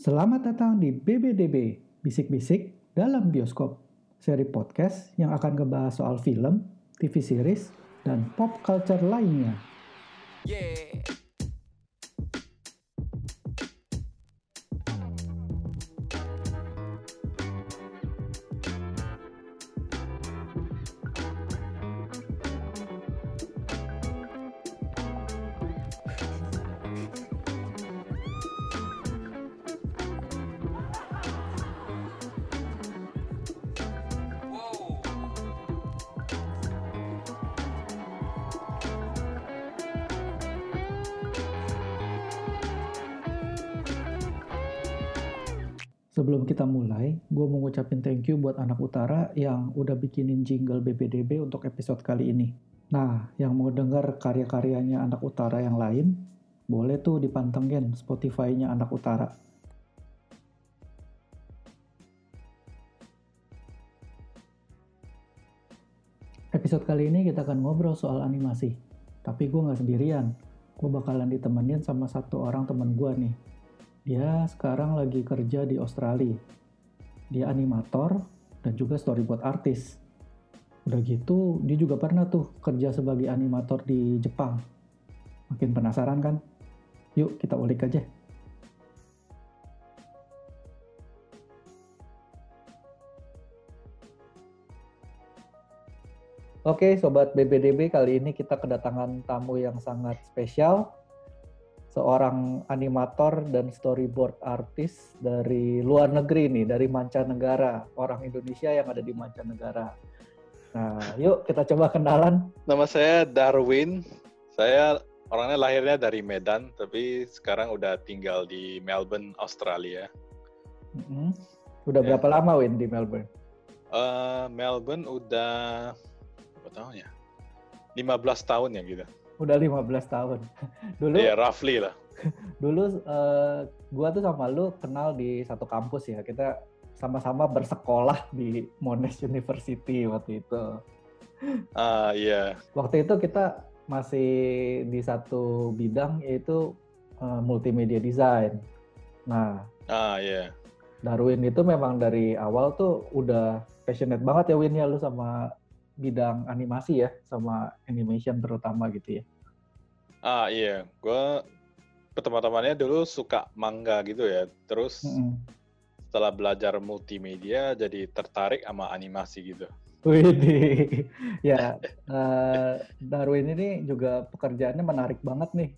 Selamat datang di BBDB, Bisik-Bisik dalam Bioskop, seri podcast yang akan ngebahas soal film, TV series, dan pop culture lainnya. Yeah. Yang udah bikinin jingle BBDB untuk episode kali ini. Nah, yang mau denger karya-karyanya anak utara yang lain, boleh tuh dipantengin Spotify-nya anak utara. Episode kali ini kita akan ngobrol soal animasi. Tapi gue nggak sendirian. Gue bakalan ditemenin sama satu orang temen gue nih. Dia sekarang lagi kerja di Australia. Dia animator dan juga storyboard artis. Udah gitu, dia juga pernah tuh kerja sebagai animator di Jepang. Makin penasaran kan? Yuk kita ulik aja. Oke, Sobat BBDB, kali ini kita kedatangan tamu yang sangat spesial. Seorang animator dan storyboard artis dari luar negeri nih, dari mancanegara. Orang Indonesia yang ada di mancanegara. Nah, yuk kita coba kenalan. Nama saya Darwin. Saya orangnya lahirnya dari Medan, tapi sekarang udah tinggal di Melbourne, Australia. Mm-mm. Udah Ya. berapa lama, Win, di Melbourne? Eh, Melbourne udah berapa tahun ya? 15 tahun ya gitu. Udah 15 tahun. Dulu Ya, roughly lah. dulu eh, gua tuh sama lu kenal di satu kampus ya. Kita sama-sama bersekolah di Monash University waktu itu. Ah, iya. Waktu itu kita masih di satu bidang yaitu eh, multimedia design. Nah, Ah, iya. Darwin itu memang dari awal tuh udah passionate banget ya Win ya lu sama bidang animasi ya, sama animation terutama gitu ya. Ah, iya. Gue pertama-tamanya dulu suka manga gitu ya. Terus Mm-mm. setelah belajar multimedia jadi tertarik sama animasi gitu. Widih. ya, eh, Darwin ini juga pekerjaannya menarik banget nih.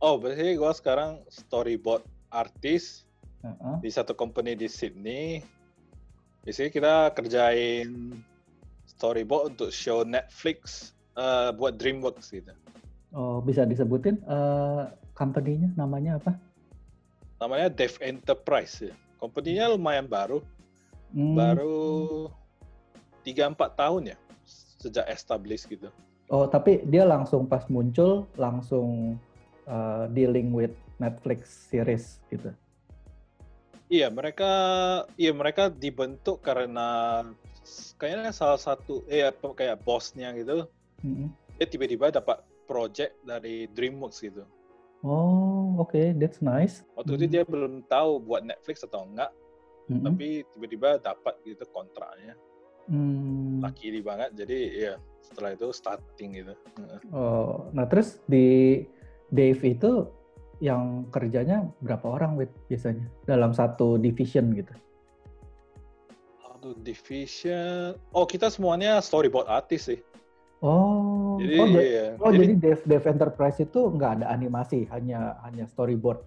Oh, berarti gue sekarang storyboard artis Heeh. di satu company di Sydney. Biasanya kita kerjain storyboard untuk show Netflix eh, buat DreamWorks gitu. Oh, bisa disebutin eh company-nya namanya apa? Namanya Dev Enterprise ya. Company-nya lumayan baru, Hmm, baru 3-4 tahun ya sejak establish gitu. Oh, tapi dia langsung pas muncul langsung eh, dealing with Netflix series gitu. Iya, mereka iya mereka dibentuk karena kayaknya salah satu eh kayak bosnya gitu. Mm-mm. Dia tiba-tiba dapat project dari DreamWorks gitu. Oh, oke, that's nice. Waktu itu Hmm. dia belum tahu buat Netflix atau enggak, Mm-mm. tapi tiba-tiba dapat gitu kontraknya. Hmm. Lucky banget, jadi ya setelah itu starting gitu. Oh, nah terus di Dave itu yang kerjanya berapa orang Wit, biasanya dalam satu division gitu? Satu division, oh kita semuanya storyboard artis sih. Oh, Jadi, oh, iya. oh, jadi jadi Dev Dev Enterprise itu nggak ada animasi, hanya hanya storyboard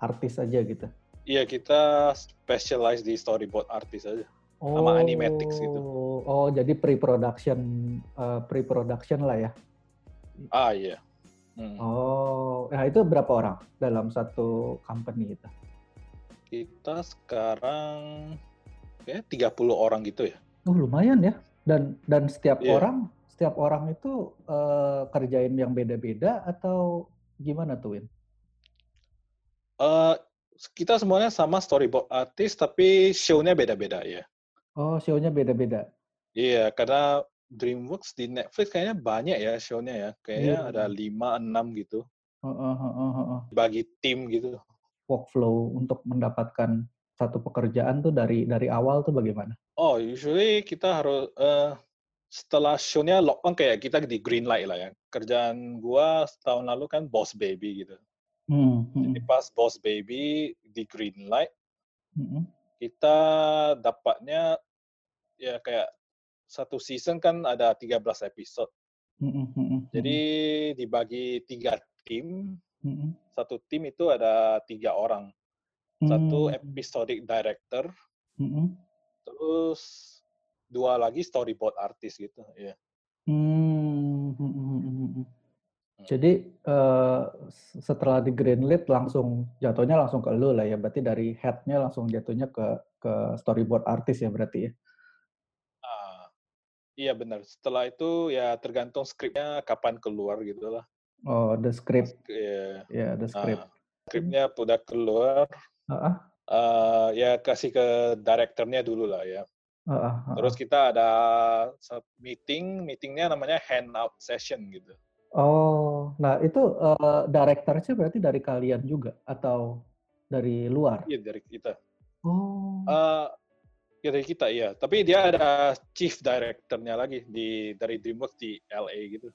artis aja gitu. iya kita specialize di storyboard artis aja. Sama animatics gitu. Oh, jadi pre-production eh, pre-production lah ya. Ah iya. Hmm. Oh, nah itu berapa orang dalam satu company itu? Kita sekarang kayak 30 orang gitu ya. Oh, lumayan ya. Dan dan setiap Iya. orang setiap orang itu eh, kerjain yang beda-beda atau gimana tuh Win? Eh kita semuanya sama storyboard artis tapi show-nya beda-beda ya. Oh, show-nya beda-beda. Iya, karena DreamWorks di Netflix kayaknya banyak ya show-nya ya. Kayaknya Iya. ada 5 6 gitu. Heeh, heeh, heeh. Bagi tim gitu. workflow untuk mendapatkan satu pekerjaan tuh dari dari awal tuh bagaimana? Oh, usually kita harus eh, setelah show-nya lock on kayak kita di green light lah ya. Kerjaan gua setahun lalu kan Boss Baby gitu. Hmm, Jadi hmm, pas Boss Baby di green light, hmm, kita dapatnya ya kayak satu season kan ada 13 episode. hmm, hmm, hmm, Jadi dibagi tiga tim, hmm, satu tim itu ada tiga orang. Satu episodic director, hmm. terus dua lagi storyboard artist gitu. Iya. Hmm, hmm, hmm, hmm, hmm. Jadi s- setelah di greenlit langsung jatuhnya langsung ke lu lah ya. Berarti dari headnya langsung jatuhnya ke ke storyboard artis ya berarti ya. Ah, iya benar. Setelah itu ya tergantung skripnya kapan keluar gitu lah. Oh, the script Iya. ya, the script. Ah, skripnya udah keluar, Ah, ah, eh, ya kasih ke direkturnya dulu lah ya. Ah, ah, Terus kita ada meeting, meetingnya namanya handout session gitu. Oh, nah itu eh, directornya berarti dari kalian juga atau dari luar? Iya dari kita. Oh, Eh, ya dari kita iya. Tapi dia ada chief directornya lagi di dari DreamWorks di LA gitu.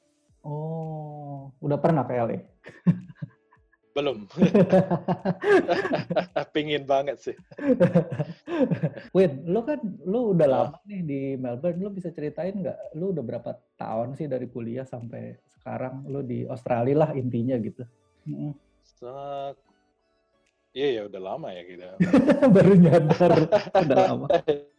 oh, udah pernah ke LA? Belum. Pingin banget sih. Win, lu kan lu udah Ah. lama nih di Melbourne, lu bisa ceritain nggak? Lu udah berapa tahun sih dari kuliah sampai sekarang? Lu di Australia lah intinya gitu. Mm-mm. Sa- Iya ya udah lama ya kita. Baru nyadar udah lama.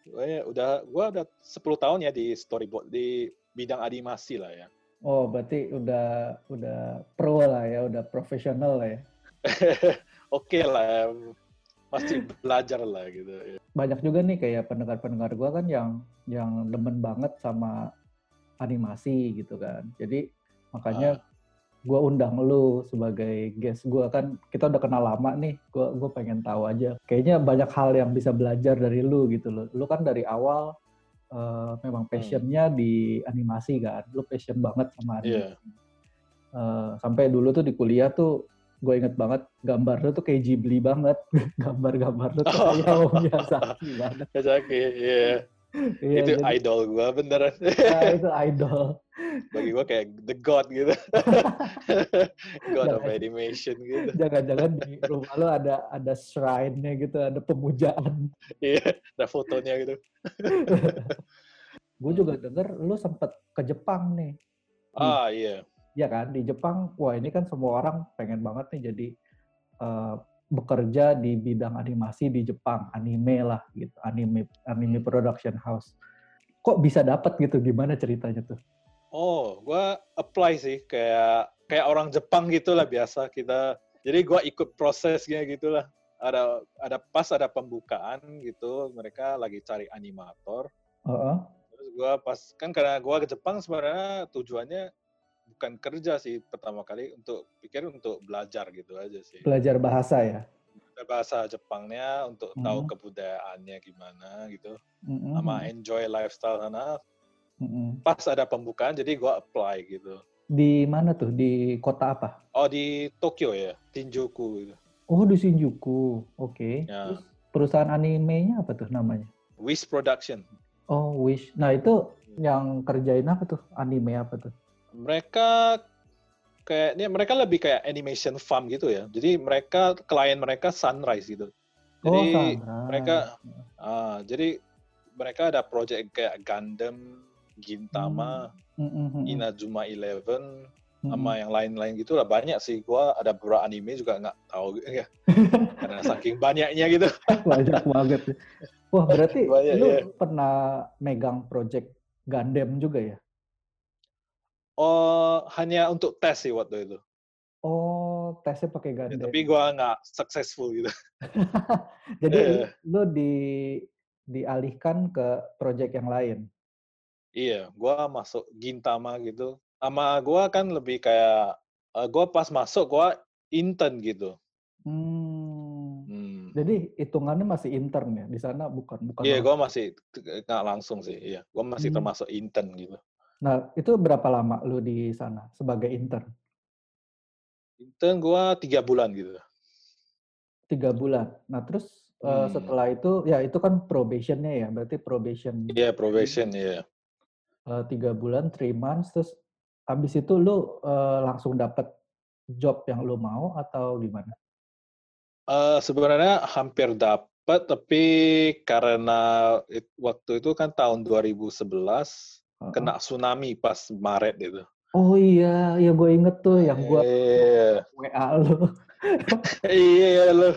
Pokoknya udah gua udah 10 tahun ya di storyboard di bidang animasi lah ya. Oh, berarti udah udah pro lah ya, udah profesional lah ya. Oke lah, masih belajar lah gitu. Banyak juga nih kayak pendengar-pendengar gua kan yang yang demen banget sama animasi gitu kan. Jadi makanya gua undang lu sebagai guest gua kan kita udah kenal lama nih. Gua gua pengen tahu aja. Kayaknya banyak hal yang bisa belajar dari lu gitu loh. Lu kan dari awal eh, memang passionnya di animasi kan. Lu passion banget sama animasi. Iya. Eh, sampai dulu tuh di kuliah tuh gue inget banget gambar lu tuh kayak Ghibli banget. Gambar-gambar lu tuh Oh. kayak Hayao Miyazaki banget. Kazaki, iya. Iya, itu jadi- idol gua beneran. Nah, itu idol. Bagi gua kayak the god gitu. god of Jangan. animation gitu. Jangan-jangan di rumah lu ada ada shrine-nya gitu, ada pemujaan. Iya, ada fotonya gitu. Gue juga denger lu sempet ke Jepang nih. Ah iya. Ya kan, di Jepang, wah ini kan semua orang pengen banget nih jadi eh, bekerja di bidang animasi di Jepang, anime lah gitu, anime anime production house. Kok bisa dapat gitu? Gimana ceritanya tuh? Oh, gua apply sih kayak kayak orang Jepang gitulah biasa kita. Jadi gua ikut prosesnya gitulah. Ada ada pas ada pembukaan gitu, mereka lagi cari animator. Heeh. Terus gua pas kan karena gua ke Jepang sebenarnya tujuannya bukan kerja sih pertama kali untuk pikir untuk belajar gitu aja sih. Belajar bahasa ya. Belajar bahasa Jepangnya untuk tahu Mhm. kebudayaannya gimana gitu, Mm-mm. sama enjoy lifestyle sana. Mm-mm. Pas ada pembukaan jadi gua apply gitu. Di mana tuh? Di kota apa? Oh di Tokyo ya, Shinjuku gitu. Oh di Shinjuku. Oke. Ya. Terus perusahaan animenya apa tuh namanya? Wish Production. Oh Wish. Nah itu yang kerjain apa tuh? Anime apa tuh? Mereka kayaknya mereka lebih kayak animation farm gitu ya. Jadi mereka klien mereka Sunrise gitu. oh Jadi Sunrise. mereka ah, jadi mereka ada project kayak Gundam, Gintama, Mm-mm, mm-mm, Inazuma Eleven, mm-mm. sama yang lain-lain gitu lah banyak sih. Gua ada beberapa anime juga nggak tahu ya. Karena saking banyaknya gitu. Banyak banget. ya. Wah berarti Banyak, lu iya. pernah megang project Gundam juga ya? Oh, hanya untuk tes sih waktu itu. Oh tesnya pakai Ya, Gundam. tapi gua nggak successful gitu. Jadi Iya. lu di dialihkan ke project yang lain. Iya, gua masuk Gintama gitu. Sama gua kan lebih kayak eh, gua pas masuk gua intern gitu. Hmm. Hmm. Jadi hitungannya masih intern ya di sana bukan bukan. Iya, gua masih nggak langsung sih. Iya, gua masih Hmm. termasuk intern gitu. Nah itu berapa lama lu di sana sebagai intern? Intern gua tiga bulan gitu. tiga bulan. Nah terus eh, Hmm. setelah itu ya itu kan probationnya ya, berarti probation Iya, probation, iya. eh, tiga bulan, three months, terus habis itu lu eh, langsung dapet job yang lu mau atau gimana? Eh, sebenarnya hampir dapat, tapi karena it- waktu itu kan tahun 2011 Heeh. Kena tsunami pas Maret itu. Oh iya, ya gue inget tuh yang gue Iya, WA lu. iya lu,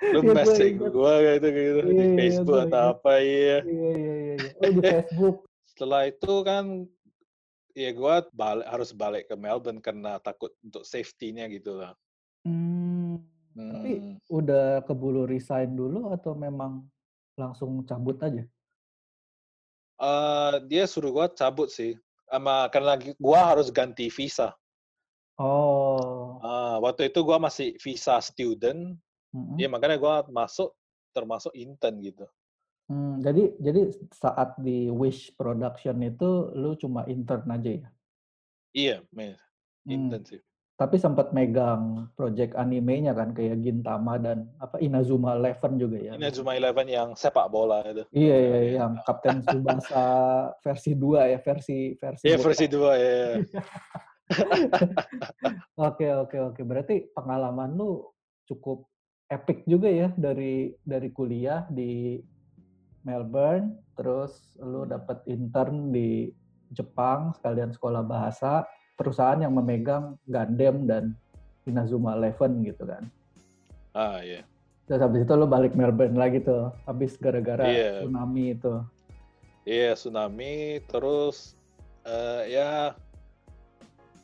lu Iya, gua message inget. gua gitu gitu Iya, di iya, Facebook gua atau apa iya. Iya iya iya. iya. Oh di Facebook. Setelah itu kan, ya gua balik harus balik ke Melbourne karena takut untuk safety-nya gitu lah. Hmm, tapi Hmm. udah keburu resign dulu atau memang langsung cabut aja? Eh, dia suruh gua cabut sih, sama karena gua harus ganti visa. Oh. Ah, waktu itu gua masih visa student, mm-mm. ya makanya gua masuk termasuk intern gitu. Hmm, jadi jadi saat di Wish Production itu lu cuma intern aja ya? Iya, men, Hmm, intern sih. Tapi sempat megang project animenya kan kayak Gintama dan apa Inazuma Eleven juga ya? Ini Zuma Eleven yang sepak bola itu. Iya, iya, Iya. yang Kapten Tsubasa versi 2 ya, versi versi Iya versi dua ya. Oke, oke, oke. Berarti pengalaman lu cukup epic juga ya dari dari kuliah di Melbourne, terus lu dapat intern di Jepang sekalian sekolah bahasa, perusahaan yang memegang Gundam dan Inazuma Eleven gitu kan. Ah iya. Terus habis itu lu balik Melbourne lagi tuh, habis gara-gara Iya. tsunami itu. Iya tsunami terus eh, ya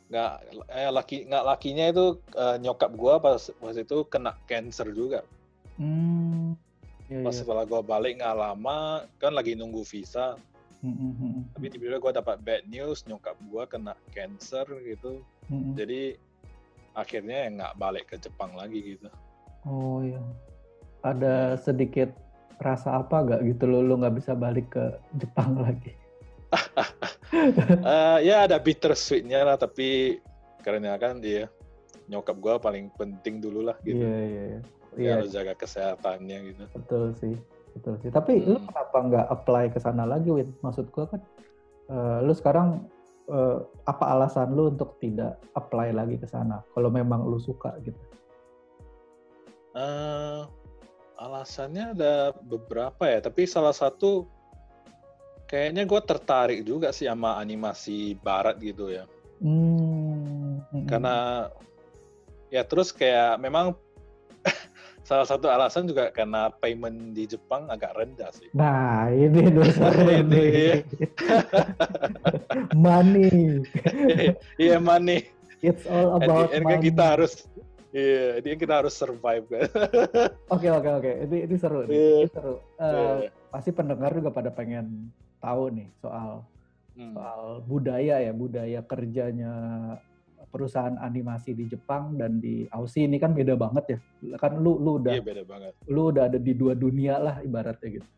nggak eh laki nggak lakinya itu eh, nyokap gua pas pas itu kena cancer juga. Hmm. Iya, Pas iya. setelah gua balik nggak lama kan lagi nunggu visa. Hmm, hmm, hmm, Tapi tiba-tiba gua dapat bad news nyokap gua kena cancer gitu. hmm, hmm. Jadi akhirnya ya nggak balik ke Jepang lagi gitu. Oh iya. Ada sedikit rasa apa gak gitu lo lu nggak bisa balik ke Jepang lagi? Eh, ya ada bitter sweetnya lah tapi karena kan dia nyokap gua paling penting dulu lah gitu. Iya iya iya. Ya, Iya harus jaga kesehatannya gitu. betul sih betul sih. Tapi lu Hmm. kenapa nggak apply ke sana lagi Win? Maksud gua kan eh, lu sekarang eh, apa alasan lu untuk tidak apply lagi ke sana? Kalau memang lu suka gitu. Eh, alasannya ada beberapa ya, tapi salah satu kayaknya gue tertarik juga sih sama animasi barat gitu ya. Hmm. hmm, Karena ya terus kayak memang salah satu alasan juga karena payment di Jepang agak rendah sih. Nah ini dosa Ini, iya. Money. Iya money. It's all At the about kan money. kita harus Iya, dia kita harus survive kan. Oke oke oke, ini ini seru nih, Iya. ini seru. Eh, Iya. Pasti pendengar juga pada pengen tahu nih soal Hmm. soal budaya ya, budaya kerjanya perusahaan animasi di Jepang dan di Aussie ini kan beda banget ya. Kan lu lu udah Iya beda banget. lu udah ada di dua dunia lah ibaratnya gitu.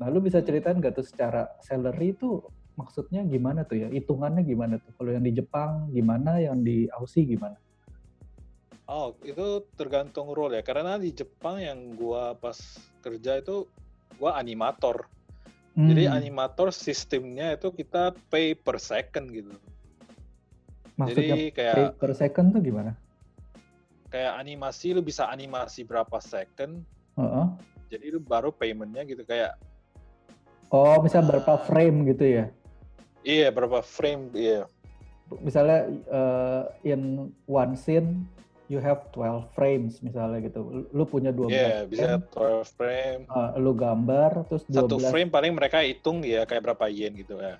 Nah lu bisa Hmm. ceritain gak tuh secara salary itu maksudnya gimana tuh ya? Hitungannya gimana tuh? Kalau yang di Jepang gimana, yang di Aussie gimana? Oh, itu tergantung role ya. Karena di Jepang yang gua pas kerja itu gua animator. Jadi Hmm, animator sistemnya itu kita pay per second gitu. Maksudnya Jadi kayak per second tuh gimana? kayak animasi lu bisa animasi berapa second, Heeh. jadi lu baru paymentnya gitu kayak Oh, misalnya berapa Ah. frame gitu ya? iya berapa frame iya. Misalnya uh, in one scene you have 12 frames misalnya gitu. Lu- punya 12 Iya, bisa frame, 12 frame. uh, lu gambar terus 12 Satu frame paling mereka hitung ya kayak berapa yen gitu ya.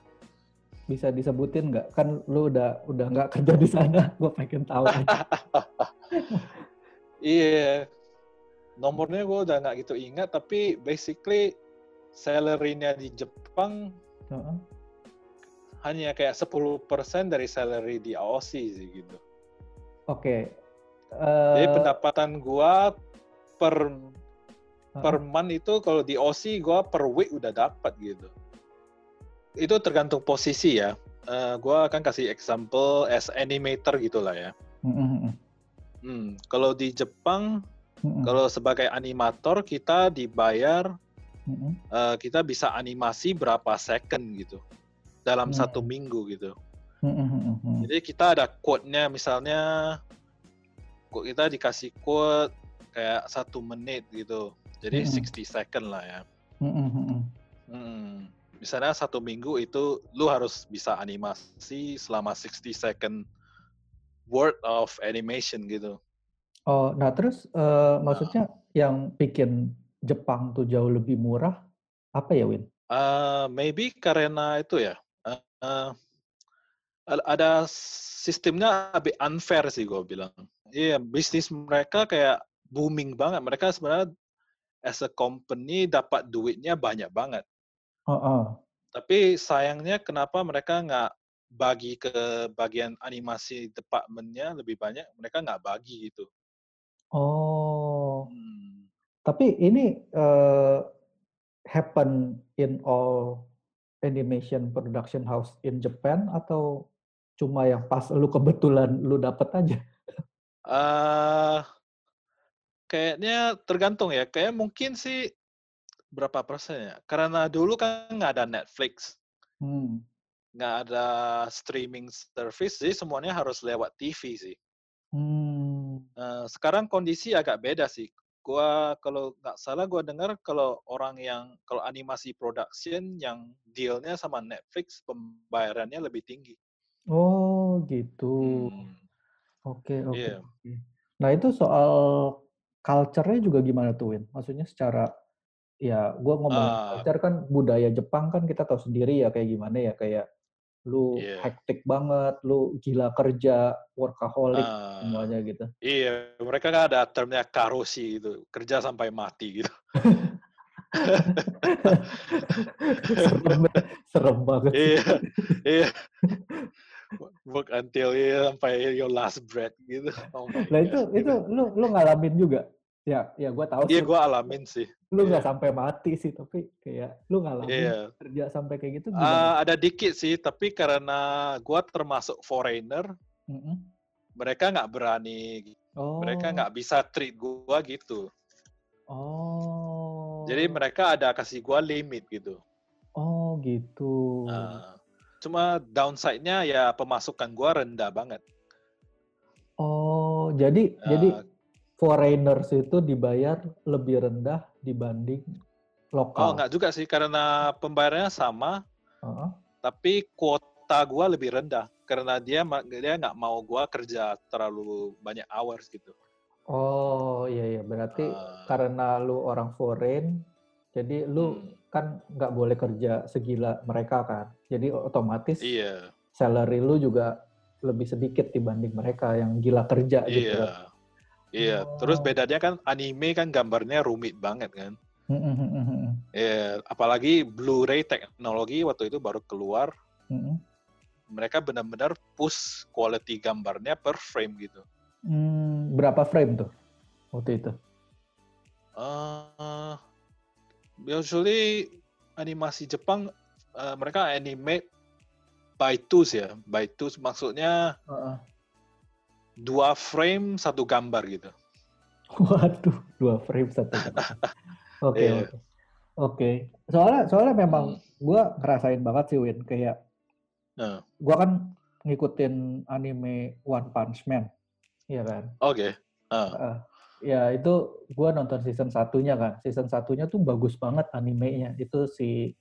Bisa disebutin nggak? Kan lu udah udah nggak kerja di sana, gue pengen tahu aja. Iya. Nomornya gue udah nggak gitu ingat, tapi basically salary-nya di Jepang Heeh. hanya kayak 10% dari salary di Aussie sih gitu. Oke. Jadi Eh, pendapatan gua per heeh. per month itu kalau di Aussie gua per week udah dapat gitu. Itu tergantung posisi ya. Eh, gua akan kasih example as animator gitulah ya. Mm, mm, mm. Hmm, kalau di Jepang Mm-mm. Kalau sebagai animator kita dibayar Mm-mm. eh, kita bisa animasi berapa second gitu dalam Hmm. satu minggu gitu. Mm-mm, mm-mm, mm. Jadi kita ada quote-nya misalnya quote kita dikasih quote kayak satu menit gitu. Jadi Mm-mm. 60 second lah ya. Mm-mm. Hmm. Misalnya satu minggu itu lu harus bisa animasi selama 60 second word of animation gitu. Oh, nah terus eh, maksudnya yang bikin Jepang tuh jauh lebih murah apa ya, Win? Eh, maybe karena itu ya. eh, eh, ada- sistemnya lebih unfair sih gue bilang. Iya, bisnis mereka kayak booming banget. Mereka sebenarnya as a company dapat duitnya banyak banget. Oh, oh. Tapi sayangnya kenapa mereka nggak bagi ke bagian animasi departmentnya lebih banyak? Mereka nggak bagi gitu. Oh, Hmm. tapi ini eh, happen in all animation production house in Japan atau cuma yang pas lu kebetulan lu dapet aja? eh kayaknya tergantung ya. Kayak mungkin sih berapa persen ya? Karena dulu kan nggak ada Netflix, Hmm. nggak ada streaming service, jadi semuanya harus lewat TV sih. Hmm. Eh, sekarang kondisi agak beda sih. Gua kalau nggak salah gua dengar kalau orang yang kalau animasi production yang dealnya sama Netflix pembayarannya lebih tinggi. Oh, gitu. Hmm, Oke, oke, Iya. oke. Nah, itu soal culture-nya juga gimana tuh, Win? Maksudnya secara, ya, gue ngomongin Ah. culture kan budaya Jepang kan kita tahu sendiri ya kayak gimana ya, kayak lu Iya. hektik banget, lu gila kerja, workaholic, Ah, semuanya gitu. iya, mereka kan ada termnya karoshi gitu, kerja sampai mati gitu. serem, serem banget. Iya, iya. Work until ya sampai your last breath gitu. Oh Nah itu itu lu lu ngalamin juga? Ya, ya gue tahu Iya, gue alamin sih. Lu nggak iya. sampai mati sih, tapi kayak lu ngalamin Iya. kerja sampai kayak gitu gimana? ada dikit sih, tapi karena gue termasuk foreigner, Mm-mm. mereka nggak berani, Oh. mereka nggak bisa treat gue gitu. Oh. Jadi mereka ada kasih gue limit gitu. Oh gitu. Ah, cuma downside-nya ya pemasukan gue rendah banget. Oh, jadi jadi Ah, foreigners itu dibayar lebih rendah dibanding oh lokal. nggak juga sih, karena pembayarannya sama, Heeh. tapi kuota gue lebih rendah karena dia dia nggak mau gue kerja terlalu banyak hours gitu. Oh iya iya berarti Ah, karena lu orang foreign, jadi lu hmm, kan nggak boleh kerja segila mereka kan. Jadi otomatis iya, salary lu juga lebih sedikit dibanding mereka yang gila kerja gitu iya. Iya. Terus bedanya kan anime kan gambarnya rumit banget kan. Mm-mm, mm-mm, mm-mm, Ya, apalagi Blu-ray teknologi waktu itu baru keluar, mereka benar-benar push quality gambarnya per frame gitu. Hmm, berapa frame tuh waktu itu? eh usually animasi Jepang eh, mereka animate by twos ya, by twos maksudnya Heeh. Dua frame satu gambar gitu. Waduh, dua frame satu. gambar. Oke, Iya. oke. Oke. Soalnya soalnya memang Hmm. gua ngerasain banget sih Win kayak Nah, gua kan ngikutin anime One Punch Man. Iya kan? Oke, Ah, Heeh. Ya itu gua nonton season satunya kan. Season satunya tuh bagus banget animenya. Itu si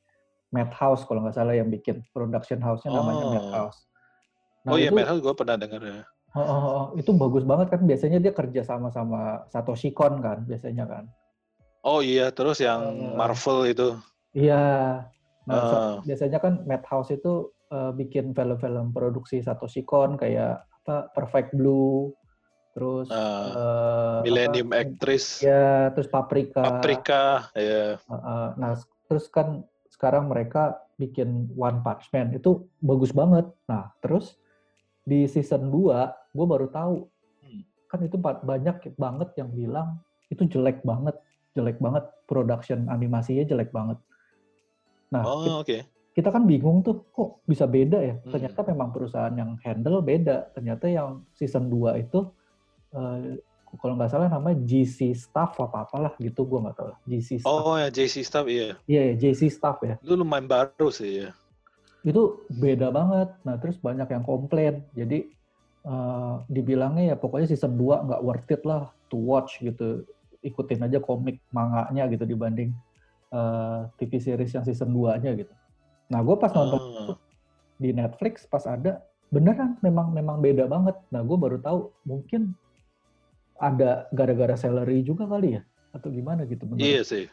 Madhouse kalau nggak salah yang bikin production house-nya namanya Oh. Madhouse. Nah, oh iya, itu Madhouse gue pernah dengar ya. Oh, oh, oh, itu bagus banget kan biasanya dia kerja sama sama Satoshi Kon kan biasanya kan. Oh iya, terus yang Eh. Marvel itu. Iya. Nah, Ah. biasanya kan Madhouse itu eh, bikin film-film produksi Satoshi Kon kayak apa Perfect Blue, terus Ah, eh, Millennium apa, Actress, ya, terus Paprika. Paprika, ya. Eh, eh, nah, terus kan sekarang mereka bikin One Punch Man itu bagus banget. Nah, terus di season 2 gue baru tahu Hmm. kan itu ba- banyak banget yang bilang itu jelek banget, jelek banget production animasinya jelek banget. Nah, Oh oke. kita kan bingung tuh kok bisa beda ya? Hmm. Ternyata memang perusahaan yang handle beda. Ternyata yang season 2 itu eh, kalau nggak salah namanya GC Staff apa apalah gitu gue nggak tahu lah. GC Staff. Oh ya JC Staff iya. Iya, ya, JC Staff ya. Itu lumayan baru sih ya. Itu beda banget. Nah, terus banyak yang komplain. Jadi eh, dibilangnya ya pokoknya season 2 nggak worth it lah to watch gitu. Ikutin aja komik manganya gitu dibanding eh, TV series yang season 2-nya gitu. Nah, gue pas nonton Ah, di Netflix pas ada beneran memang memang beda banget. Nah, gue baru tahu mungkin ada gara-gara salary juga kali ya atau gimana gitu menurut iya sih.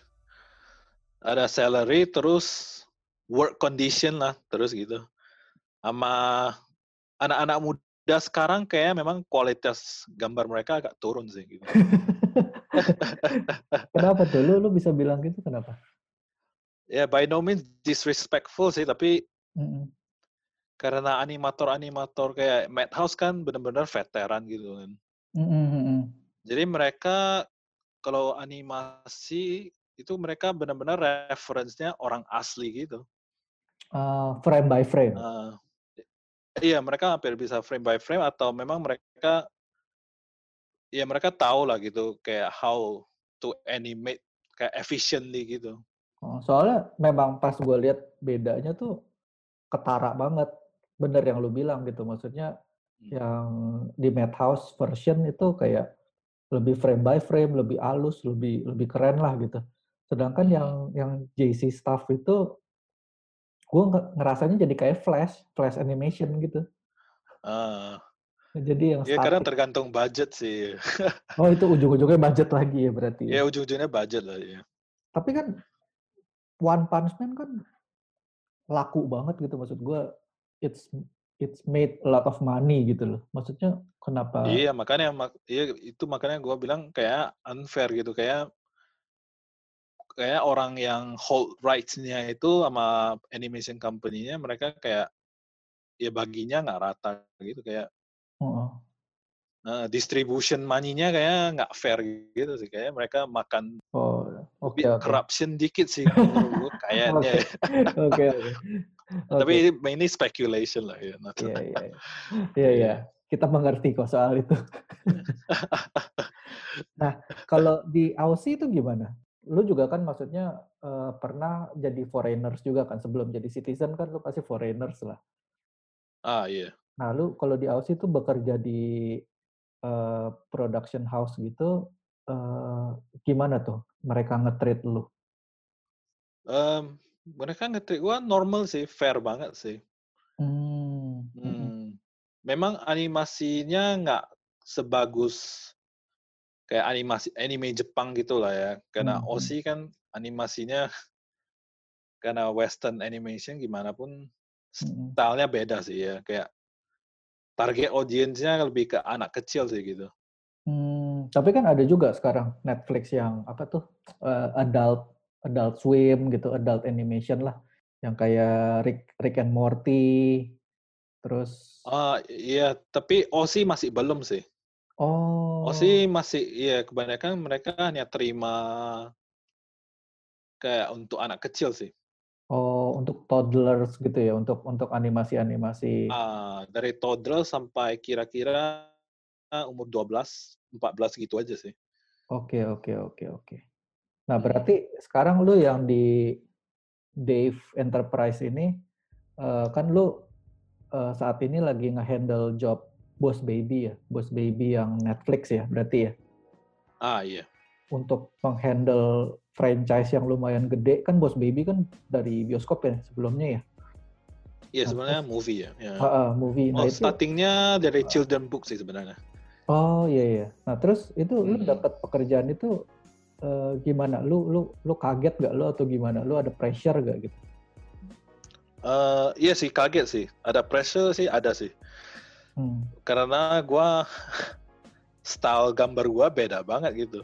Ada salary terus work condition lah terus gitu. Sama anak-anak muda sekarang kayak memang kualitas gambar mereka agak turun sih gitu. Kenapa tuh? Lu lu bisa bilang gitu kenapa? ya by no means disrespectful sih tapi Mm-mm. karena animator-animator kayak Madhouse kan benar-benar veteran gitu kan. Mm-mm, mm-mm. Jadi mereka kalau animasi itu mereka benar-benar reference-nya orang asli gitu. Uh, frame by frame. Eh, iya, mereka hampir bisa frame by frame atau memang mereka ya mereka tahu lah gitu kayak how to animate kayak efficiently gitu. Oh, soalnya memang pas gue lihat bedanya tuh ketara banget. Bener yang lu bilang gitu. Maksudnya Hmm. yang di Madhouse version itu kayak lebih frame by frame, lebih halus, lebih lebih keren lah gitu. Sedangkan Hmm. yang yang JC Staff itu gue ngerasanya jadi kayak flash, flash animation gitu. Ah, Jadi yang ya kadang static. tergantung budget sih. Oh itu ujung-ujungnya budget lagi ya berarti. ya Ya. ujung-ujungnya budget lah ya. Tapi kan One Punch Man kan laku banget gitu maksud gue. It's it's made a lot of money gitu loh. Maksudnya kenapa? Iya, makanya mak iya itu makanya gua bilang kayak unfair gitu kayak kayak orang yang hold rights-nya itu sama animation company-nya mereka kayak ya baginya nggak rata gitu kayak Heeh. eh, distribution money-nya kayak nggak fair gitu sih kayak mereka makan Oh bit oke. corruption dikit sih gua kayaknya. Oke oke. Tapi ini speculation lah ya. not- Iya iya. iya. Iya iya. Kita mengerti kok soal itu. nah, kalau di Aussie itu gimana? Lu juga kan maksudnya eh, pernah jadi foreigners juga kan sebelum jadi citizen kan lu pasti foreigners lah. Ah iya. Nah, lu kalau di Aussie itu bekerja di eh, production house gitu eh, gimana tuh mereka nge-treat lu? Em, mereka ngetrik gua normal sih, fair banget sih. Hmm. mm-mm. Hmm. Memang animasinya nggak sebagus kayak animasi anime Jepang gitu lah ya. Karena Hmm, hmm. OC kan animasinya karena Western animation gimana pun Mm-mm. stylenya beda sih ya. Kayak target audiensnya lebih ke anak kecil sih gitu. Hmm, tapi kan ada juga sekarang Netflix yang apa tuh eh, adult adult swim gitu, adult animation lah, yang kayak Rick Rick and Morty, terus Ah iya, tapi OC masih belum sih. oh OC masih iya kebanyakan mereka hanya terima kayak untuk anak kecil sih. oh untuk toddlers gitu ya, untuk untuk animasi-animasi. Ah, dari toddler sampai kira-kira umur 12, 14 gitu aja sih. Oke oke oke oke. Nah Hmm. berarti sekarang lu yang di Dave Enterprise ini eh, kan lu eh, saat ini lagi nge-handle job Boss Baby ya, Boss Baby yang Netflix ya, berarti ya. Ah iya. untuk menghandle franchise yang lumayan gede kan Boss Baby kan dari bioskop ya sebelumnya ya Iya sebenarnya movie ya. ya. Ah, ah, movie Oh, nah itu startingnya dari children book sih sebenarnya. oh iya iya nah terus itu lu Hmm. dapat pekerjaan itu eh, gimana lu lu lu kaget gak lu atau gimana lu ada pressure gak gitu Eh iya sih kaget sih. Ada pressure sih ada sih. Hmm. Karena gua style gambar gua beda banget gitu.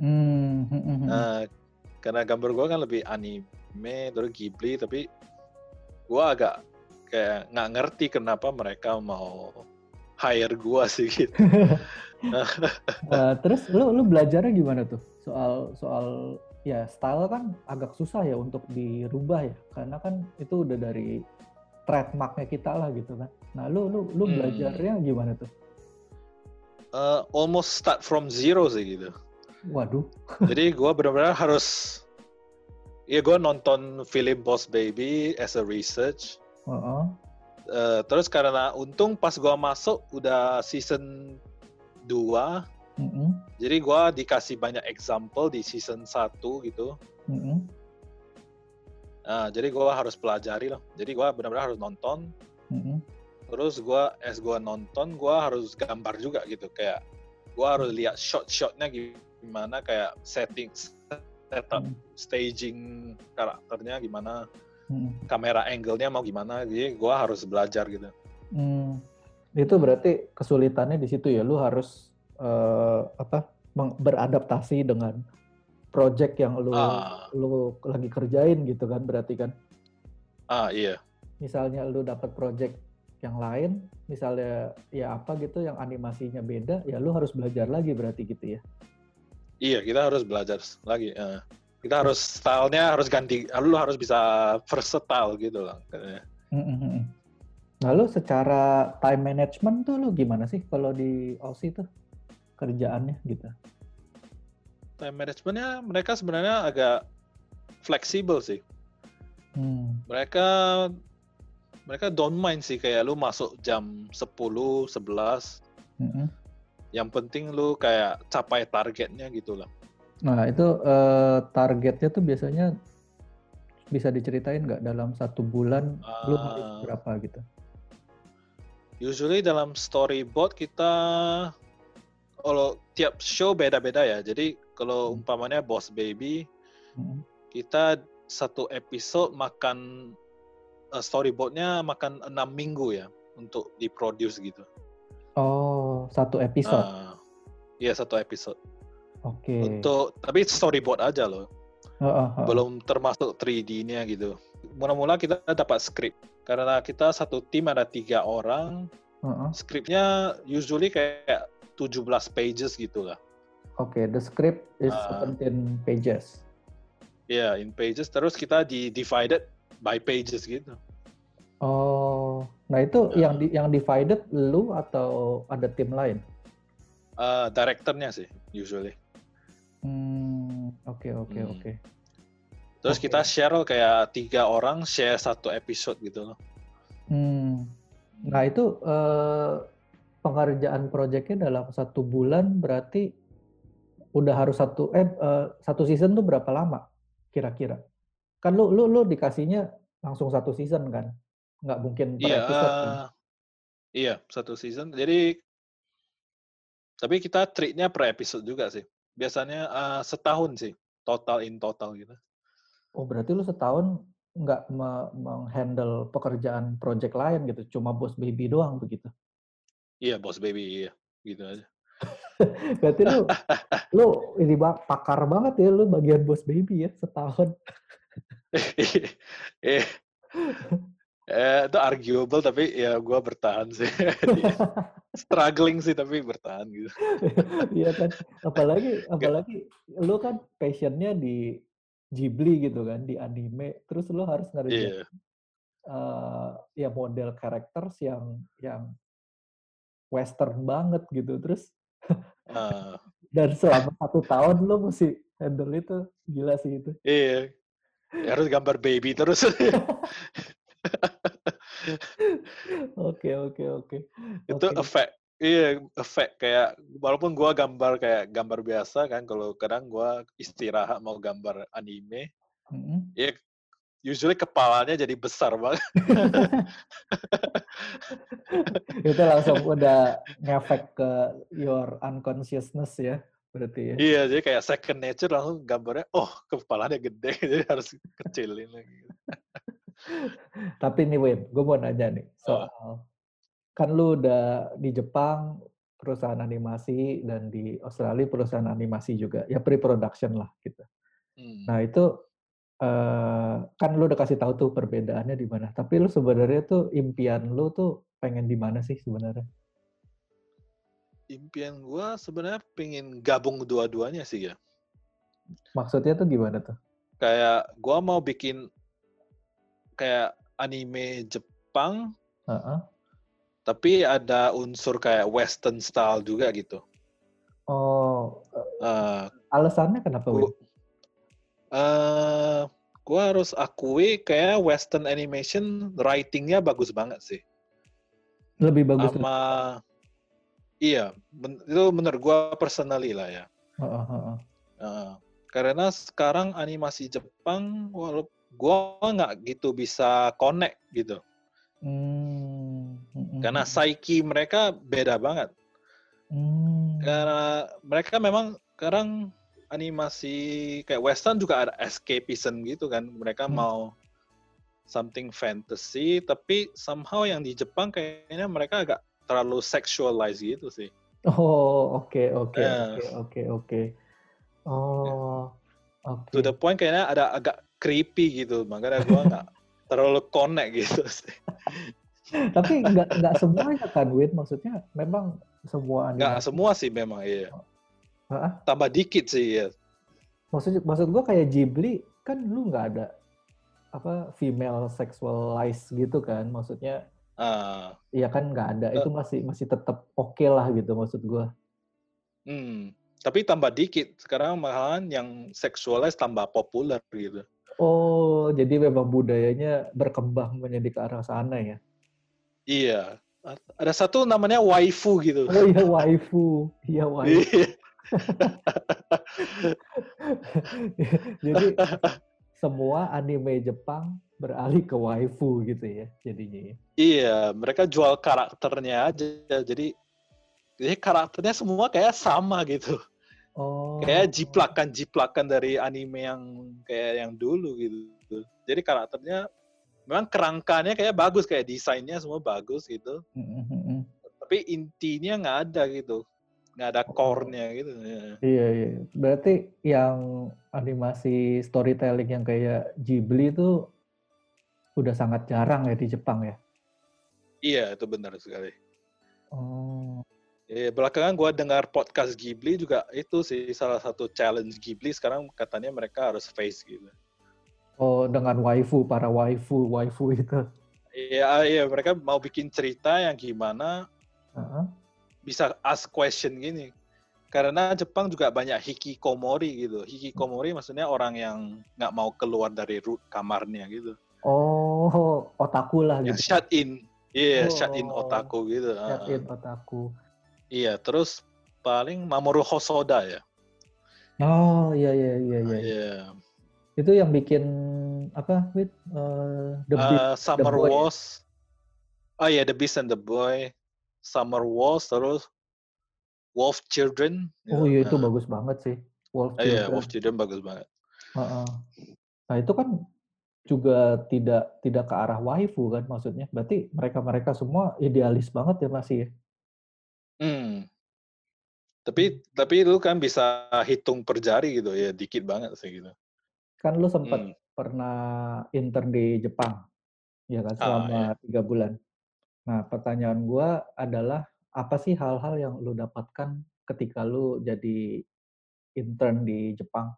Hmm, hmm, hmm. Nah, karena gambar gua kan lebih anime terus Ghibli tapi gua agak kayak nggak ngerti kenapa mereka mau hire gua sih gitu. Eh, terus lu lu belajarnya gimana tuh soal soal ya style kan agak susah ya untuk dirubah ya karena kan itu udah dari trademarknya kita lah gitu kan nah lu lu lu Hmm. belajarnya gimana tuh uh, almost start from zero sih gitu. Waduh. Jadi gue benar-benar harus, ya gue nonton film Boss Baby as a research. Heeh. Uh, terus karena untung pas gue masuk udah season 2, Mm-mm. jadi gue dikasih banyak example di season 1 gitu. Mm-mm. Nah, jadi gue harus pelajari lah. Jadi gue benar-benar harus nonton. Mm-mm. Terus gue, as gue nonton, gue harus gambar juga gitu. Kayak gue harus lihat shot-shotnya gimana, kayak settings, setup, Mm. staging karakternya gimana, Mm-mm. kamera angle-nya mau gimana. Jadi gue harus belajar gitu. Hmm. Itu berarti kesulitannya di situ ya. Lu harus eh, apa? beradaptasi dengan project yang lu Ah, lu lagi kerjain gitu kan berarti kan. ah iya. Misalnya lu dapat project yang lain, misalnya ya apa gitu yang animasinya beda, ya lu harus belajar lagi berarti gitu ya. Iya, kita harus belajar lagi. eh. kita harus stylenya harus ganti. Lu harus bisa versatile gitu lah. Lalu secara time management tuh lu gimana sih kalau di Aussie tuh kerjaannya gitu? Time managementnya mereka sebenarnya agak fleksibel sih. Hmm. mereka mereka don't mind sih kayak lu masuk jam 10, 11 Mm-mm. yang penting lu kayak capai targetnya gitu lah Nah itu eh, targetnya tuh biasanya bisa diceritain nggak dalam satu bulan lu harus Ah. berapa gitu? usually dalam storyboard kita kalau tiap show beda-beda ya jadi kalau Hmm. umpamanya Boss Baby Mm-mm. kita satu episode makan eh, storyboardnya makan enam minggu ya untuk diproduce gitu Oh satu episode, Ah, iya satu episode oke. untuk tapi storyboard aja loh Heeh, heeh. belum termasuk 3D-nya gitu. Mula-mula kita dapat skrip karena kita satu tim ada tiga orang. Heeh. Skripnya usually kayak 17 pages gitu lah. Oke, the script is Ah. 17 pages. Ya, in pages. Terus kita di divided by pages gitu. Oh, nah itu Ah. yang di, yang divided lu atau ada tim lain? Eh, directornya sih usually. Hmm, oke oke Hmm. oke. Terus Oke. kita share kayak tiga orang share satu episode gitu loh. Hmm. Nah itu eh, pengerjaan proyeknya dalam satu bulan berarti udah harus satu eh, eh, satu season tuh berapa lama kira-kira? Kan lu lu lu dikasihnya langsung satu season kan? Nggak mungkin per Iya, episode kan? eh, iya satu season. Jadi tapi kita treatnya per episode juga sih. Biasanya eh, setahun sih total in total gitu. Oh berarti lu setahun nggak me- menghandle pekerjaan project lain gitu, cuma bos baby doang begitu? Iya, Boss Baby, iya. Gitu aja. Berarti lu lu ini bak pakar banget ya lu bagian bos baby ya setahun. eh, eh, itu arguable tapi ya gua bertahan sih. Struggling sih tapi bertahan gitu. Iya kan, apalagi apalagi lu kan passionnya di Ghibli gitu kan, di anime, terus lu harus ngerjain Iya. eh, ya model characters yang yang western banget gitu, terus Ah, dan selama satu tahun lu mesti handle itu, gila sih itu. iya. Ya, harus gambar baby terus. Oke oke oke. itu Oke. efek iya efek kayak walaupun gua gambar kayak gambar biasa kan kalau kadang gua istirahat mau gambar anime Mm-mm. ya usually kepalanya jadi besar banget itu langsung udah ngefek ke your unconsciousness ya, berarti ya. iya jadi kayak second nature langsung gambarnya oh kepalanya gede jadi harus kecilin lagi Tapi nih Win, gue mau nanya nih soal kan lu udah di Jepang perusahaan animasi dan di Australia perusahaan animasi juga ya pre-production lah gitu. Hmm. Nah itu eh, kan lu udah kasih tahu tuh perbedaannya di mana. Tapi lu sebenarnya tuh impian lu tuh pengen di mana sih sebenarnya? impian gua sebenarnya pengen gabung dua-duanya sih ya Maksudnya tuh gimana tuh? kayak gua mau bikin kayak anime Jepang Heeh. tapi ada unsur kayak western style juga gitu. Oh, Eh, alasannya kenapa, Gua- Win? eh, gua harus akui kayak western animation writingnya bagus banget sih. Lebih bagus. Sama iya, men- itu menurut gua personally lah ya. Heeh, heeh. Eh, karena sekarang animasi Jepang, walaupun gua nggak gitu bisa connect gitu. Hmm, mm, Karena psyche mereka beda banget. hmm. Karena mereka memang sekarang animasi kayak western juga ada escapism gitu kan. Mereka Hmm. mau something fantasy, tapi somehow yang di Jepang kayaknya mereka agak terlalu sexualize gitu sih. Oh, oke, oke, Eh. oke, oke, oke. Oh, oke. To the point kayaknya ada agak creepy gitu. Makanya gua nggak terlalu connect gitu sih. Tapi nggak nggak semuanya kan, Win? Maksudnya memang semua Nggak animasi. semua sih memang iya. Hah? Tambah dikit sih ya. Maksud maksud gua kayak Ghibli kan lu nggak ada apa female sexualized gitu kan? Maksudnya Ah, Iya kan nggak ada, itu masih masih tetap oke lah gitu maksud gua. hmm. Tapi tambah dikit. Sekarang malahan yang seksualis tambah populer gitu. Oh, jadi memang budayanya berkembang menjadi ke arah sana ya. Iya. Ada satu namanya waifu gitu. Oh iya waifu, iya waifu. Jadi semua anime Jepang beralih ke waifu gitu ya jadinya. ya. Iya, mereka jual karakternya aja. Jadi jadi karakternya semua kayak sama gitu. Oh. Kayak jiplakan-jiplakan dari anime yang kayak yang dulu gitu. Jadi karakternya memang kerangkanya kayak bagus, kayak desainnya semua bagus gitu. Mm, mm, mm, mm. Tapi intinya nggak ada gitu. Nggak ada core-nya gitu. Ya. Iya iya. Berarti yang animasi storytelling yang kayak Ghibli itu udah sangat jarang ya di Jepang ya. Iya, itu benar sekali. Oh. Eh, belakangan gua dengar podcast Ghibli juga itu sih salah satu challenge Ghibli sekarang katanya mereka harus face gitu. Oh, dengan waifu, para waifu, waifu itu. Iya, iya mereka mau bikin cerita yang gimana Heeh. Bisa ask question gini. Karena Jepang juga banyak hikikomori gitu. Hikikomori maksudnya orang yang nggak mau keluar dari root kamarnya gitu. Oh, otaku lah Yang gitu. shut in. Iya, shut in Oh. otaku gitu. Shut Ah. in otaku. Iya, terus paling Mamoru Hosoda ya. Oh, iya iya iya iya. Iya. Itu yang bikin apa, Wit? Eh, The Beast. Uh, Summer Boy ya? Wars. Oh iya, The Beast and the Boy. Summer Wars terus Wolf Children. oh iya itu Nah, bagus banget sih. Wolf ah, Iya, Children. Wolf Children bagus banget. Heeh. Nah, itu kan juga tidak tidak ke arah waifu kan maksudnya. Berarti mereka-mereka semua idealis banget ya masih ya. Hmm. Tapi tapi lu kan bisa hitung per jari gitu ya, dikit banget sih gitu. Kan lu sempat Hmm. pernah intern di Jepang, ya kan Ah, selama iya. tiga bulan. Nah, pertanyaan gua adalah apa sih hal-hal yang lu dapatkan ketika lu jadi intern di Jepang?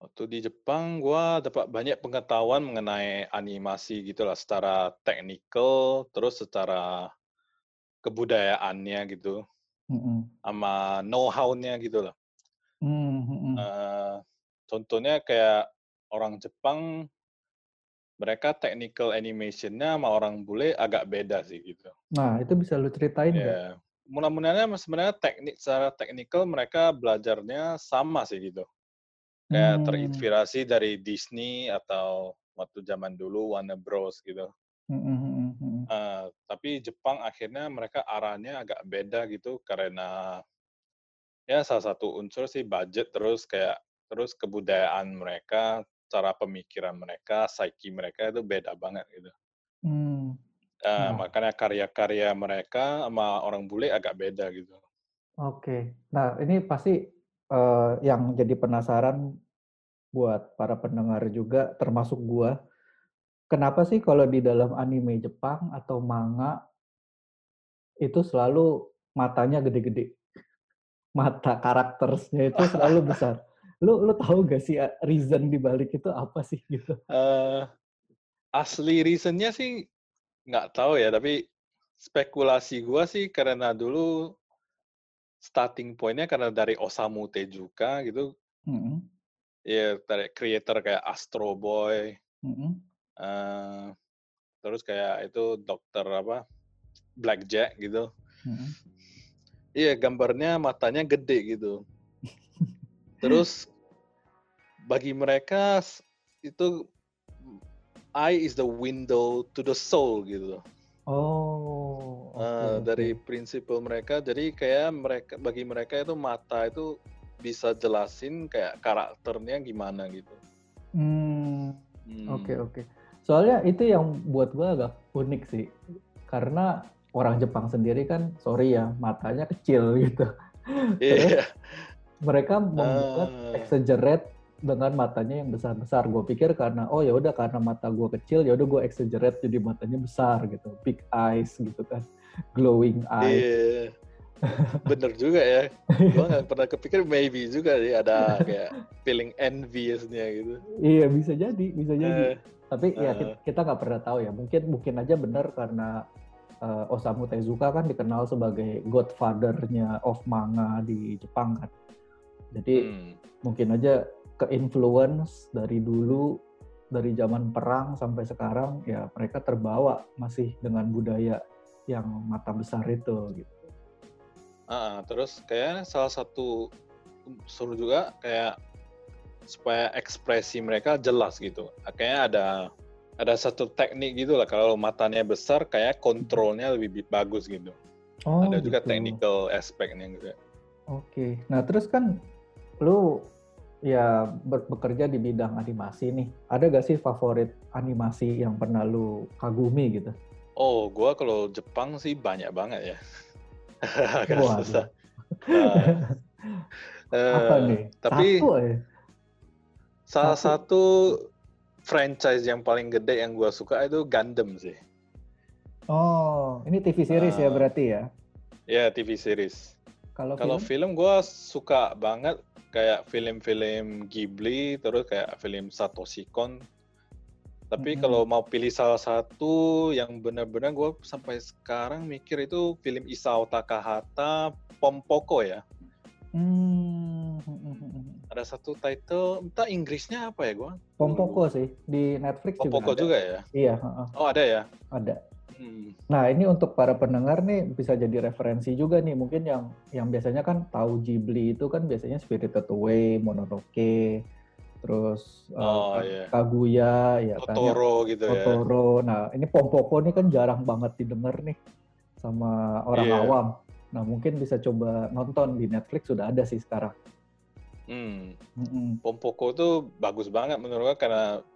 Waktu di Jepang gua dapat banyak pengetahuan mengenai animasi gitu lah secara technical terus secara kebudayaannya gitu Mm-mm. sama know-how-nya gitu lah. Hmm, mm-mm. Eh, contohnya kayak orang Jepang mereka technical animation-nya sama orang bule agak beda sih gitu. Nah, itu bisa lu ceritain nggak? Ya, mudah-mudahan sebenarnya teknik secara technical mereka belajarnya sama sih gitu. Kayak Hmm. terinspirasi dari Disney atau waktu zaman dulu Warner Bros gitu. Mm-mm, mm-mm. Eh, tapi Jepang akhirnya mereka arahnya agak beda gitu karena ya salah satu unsur sih budget terus kayak terus kebudayaan mereka, cara pemikiran mereka, psyche mereka itu beda banget gitu. Hmm. Eh, Nah. makanya karya-karya mereka sama orang bule agak beda gitu. Oke. Nah, ini pasti eh, yang jadi penasaran buat para pendengar juga, termasuk gua. Kenapa sih kalau di dalam anime Jepang atau manga itu selalu matanya gede-gede? Mata karakternya itu selalu besar. Lu lu tahu gak sih eh, reason di balik itu apa sih gitu? eh asli reasonnya sih nggak tahu ya, tapi spekulasi gua sih karena dulu starting point-nya karena dari Osamu Tezuka gitu. Mhm. Iya, dari creator kayak Astro Boy, Mhm. eee, terus kayak itu dokter apa, Blackjack gitu. Mhm. Iya, gambarnya matanya gede gitu. Terus bagi mereka itu eye is the window to the soul gitu. Oh, Eee, oke. dari prinsipal mereka, jadi kayak mereka bagi mereka itu mata itu bisa jelasin kayak karakternya gimana gitu. Mmm, oke Mmm. oke. Soalnya itu yang buat gua agak unik sih, karena orang Jepang sendiri kan sorry ya, matanya kecil gitu. Iya. Mereka membuat Ah. exaggerate dengan matanya yang besar-besar. Gua pikir karena, oh ya udah karena mata gua kecil, ya udah gua exaggerate jadi matanya besar gitu, big eyes gitu kan, glowing eyes. Iya. Bener juga ya. Gua nggak pernah kepikir maybe juga sih ada kayak feeling envious-nya gitu. Iya bisa jadi bisa jadi. Eh, Tapi ya heeh. kit kita nggak pernah tahu ya, mungkin mungkin aja bener karena, eee, Osamu Tezuka kan dikenal sebagai godfather-nya of manga di Jepang kan. Jadi Mmm. mungkin aja ke-influence dari dulu, dari zaman perang sampai sekarang, ya mereka terbawa masih dengan budaya yang mata besar itu gitu. Heeh, terus kayaknya salah satu unsur juga kayak supaya ekspresi mereka jelas gitu. Kayaknya ada ada satu teknik gitu lah kalau matanya besar kayak kontrolnya lebih bi bagus gitu. Oh Ada juga gitu. technical aspect-nya gitu. Oke. Nah terus kan lu ya bekerja di bidang animasi nih. Ada gak sih favorit animasi yang pernah lu kagumi gitu? Oh, gua kalau Jepang sih banyak banget ya. Agak susah. Apa nih? tapi Satu aja? salah Satu? satu franchise yang paling gede yang gua suka itu Gundam sih. Oh, ini TV series ya Eee, berarti ya? ya TV series. Kalau Kalau film? film gua suka banget kayak film-film Ghibli, terus kayak film Satoshi Kon. Tapi Mhm. kalau mau pilih salah satu yang benar-benar gua sampai sekarang mikir itu film Isao Takahata, Pompoko ya. Mmm, mhm mhm. Ada satu title, entah Inggrisnya apa ya? Gua Pompoko sih, di Netflix juga Pompoko ada. juga ya? Iya, heeh, Oh ada ya? ada. Hmm. Nah ini untuk para pendengar nih bisa jadi referensi juga nih, mungkin yang yang biasanya kan tahu Ghibli itu kan biasanya Spirited Away, Mononoke, terus, eee, Oh Ka iya. Kaguya ya kan, Totoro gitu ya? Totoro. Nah ini Pompoko nih kan jarang banget didengar nih sama orang Iya. awam. Nah mungkin bisa coba nonton di Netflix sudah ada sih sekarang. Hmm. Mhm. Pompoko tuh bagus banget menurut gua karena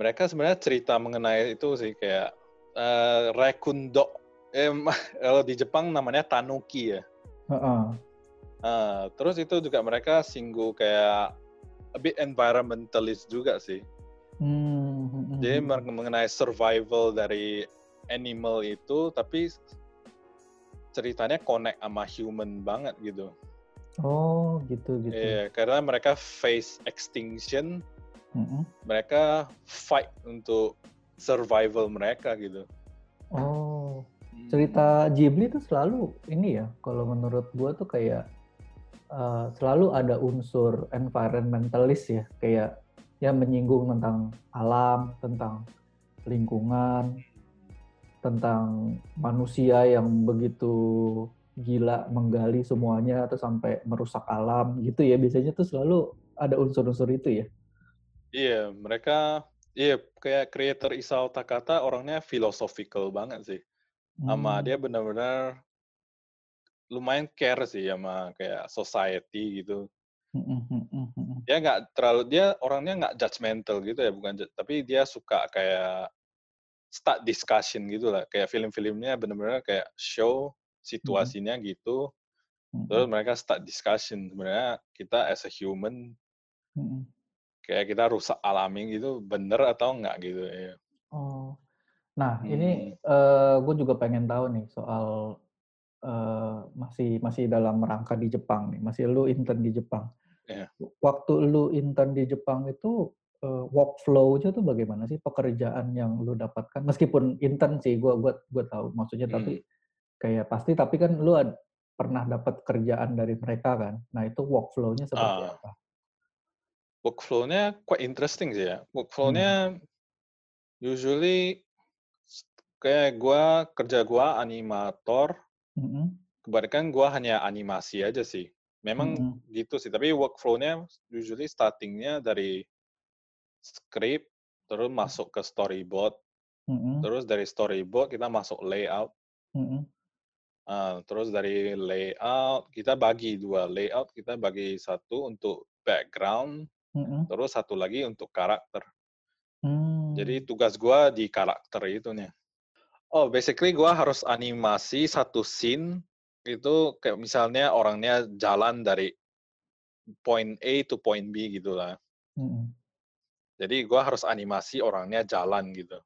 mereka sebenarnya cerita mengenai itu sih kayak, raccoon dog, eh, mah kalau di Jepang namanya tanuki ya. Heeh. Eee, terus itu juga mereka singgung kayak a bit environmentalist juga sih. Mmm, mhm Jadi mhm. mer mengenai survival dari animal itu, tapi ceritanya connect sama human banget gitu. Oh gitu gitu. Iya, karena mereka face extinction, Mhm. mereka fight untuk survival mereka gitu. Oh, Hmm. cerita Ghibli tuh selalu ini ya, kalau menurut gua tuh kayak, eee, selalu ada unsur environmentalist ya, kayak ya menyinggung tentang alam, tentang lingkungan, tentang manusia yang begitu gila menggali semuanya atau sampai merusak alam gitu ya, biasanya tuh selalu ada unsur-unsur itu ya? Iya, mereka iya kayak creator Isao Takahata orangnya philosophical banget sih. Sama dia benar-benar lumayan care sih sama kayak society gitu. Mhm mhm mhm. Dia nggak terlalu dia orangnya nggak judgemental gitu ya, bukan tapi dia suka kayak start discussion gitu lah, kayak film-filmnya benar-benar kayak show situasinya gitu, terus mereka start discussion, sebenarnya kita as a human. Kayak kita rusak alami gitu, bener atau enggak gitu, iya. Oh. Nah ini, Hmm. eee, gue juga pengen tahu nih soal, eee, masih masih dalam rangka di Jepang nih, masih lu intern di Jepang. Iya. Waktu lu intern di Jepang itu eh, workflow-nya tuh bagaimana sih pekerjaan yang lu dapatkan? Meskipun intern sih, gua gua gua tahu maksudnya Hmm. tapi kayak pasti tapi kan lu ad- pernah dapat kerjaan dari mereka kan. Nah, itu workflow-nya seperti Ah. apa? Workflow-nya quite interesting sih ya. Hmm. Workflow-nya usually s- kayak gua kerja gua animator, Mhm, kebanyakan gua hanya animasi aja sih. Memang mhm, gitu sih, tapi workflow-nya usually starting-nya dari script, terus masuk ke storyboard, mhm, terus dari storyboard kita masuk layout, mhm, ah, terus dari layout kita bagi dua layout, kita bagi satu untuk background, mhm. terus satu lagi untuk karakter. Jadi Hmm, tugas gua di karakter itu nih. Oh, basically gua harus animasi satu scene itu kayak misalnya orangnya jalan dari point A to point B gitu lah. mhm, Jadi gua harus animasi orangnya jalan gitu.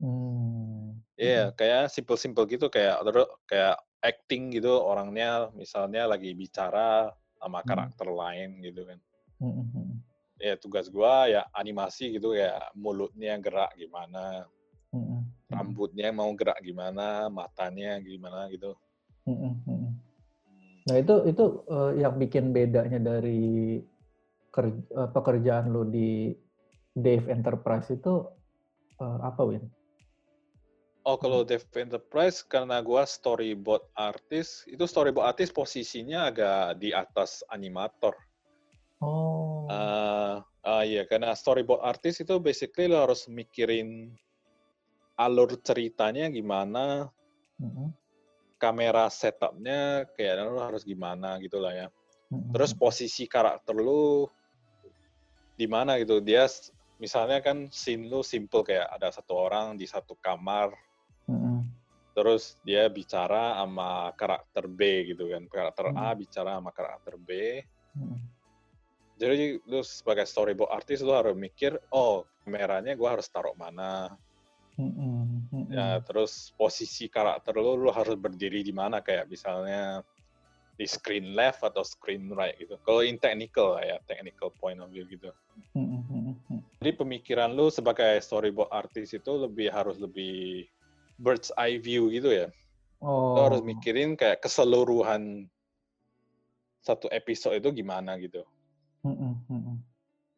hmm, Iya, mhm, kayak simple-simple gitu kayak terus kayak acting gitu orangnya misalnya lagi bicara sama karakter lain gitu kan. Mhm, Ya tugas gua ya animasi gitu ya mulutnya gerak gimana, mhm, rambutnya mau gerak gimana, matanya gimana gitu. Hmm. Nah, itu itu eh, yang bikin bedanya dari ker- eh, pekerjaan lu di Dave Enterprise itu eh, apa, Win? Oh, kalau Dev Enterprise karena gua storyboard artist, itu storyboard artist posisinya agak di atas animator. Oh, Ah, ah, iya, karena storyboard artist itu basically lo harus mikirin alur ceritanya gimana, mhm, kamera setupnya kayak lo harus gimana gitu lah ya. mhm, Terus posisi karakter lu di mana gitu. Dia misalnya kan scene lu simple kayak ada satu orang di satu kamar, mhm, terus dia bicara sama karakter B gitu kan. Karakter A mhm, bicara sama karakter B. mhm, Jadi lu sebagai storyboard artist lu harus mikir, oh kameranya gua harus taruh mana. mhm, mhm, Ya, terus posisi karakter lu lu harus berdiri di mana kayak misalnya di screen left atau screen right gitu. Kalau in technical lah ya, technical point of view gitu. mhm, mhm. Jadi pemikiran lu sebagai storyboard artist itu lebih harus lebih bird's eye view gitu ya. Lu harus Oh, mikirin kayak keseluruhan satu episode itu gimana gitu.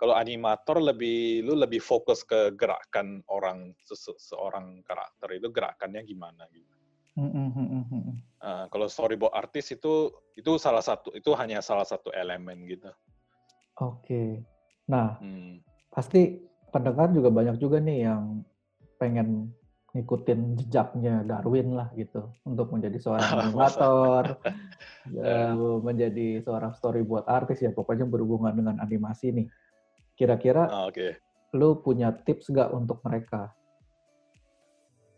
Kalau animator lebih lu lebih fokus ke gerakan orang sese- seorang karakter itu gerakannya gimana gitu. Uh, kalau storyboard artist itu itu salah satu itu hanya salah satu elemen gitu. Oke. Nah, Hmm. pasti pendengar juga banyak juga nih yang pengen ngikutin jejaknya Darwin lah gitu untuk menjadi seorang animator, eh, menjadi seorang storyboard artis ya pokoknya berhubungan dengan animasi nih. Kira-kira Ah, Oke. lu punya tips nggak untuk mereka?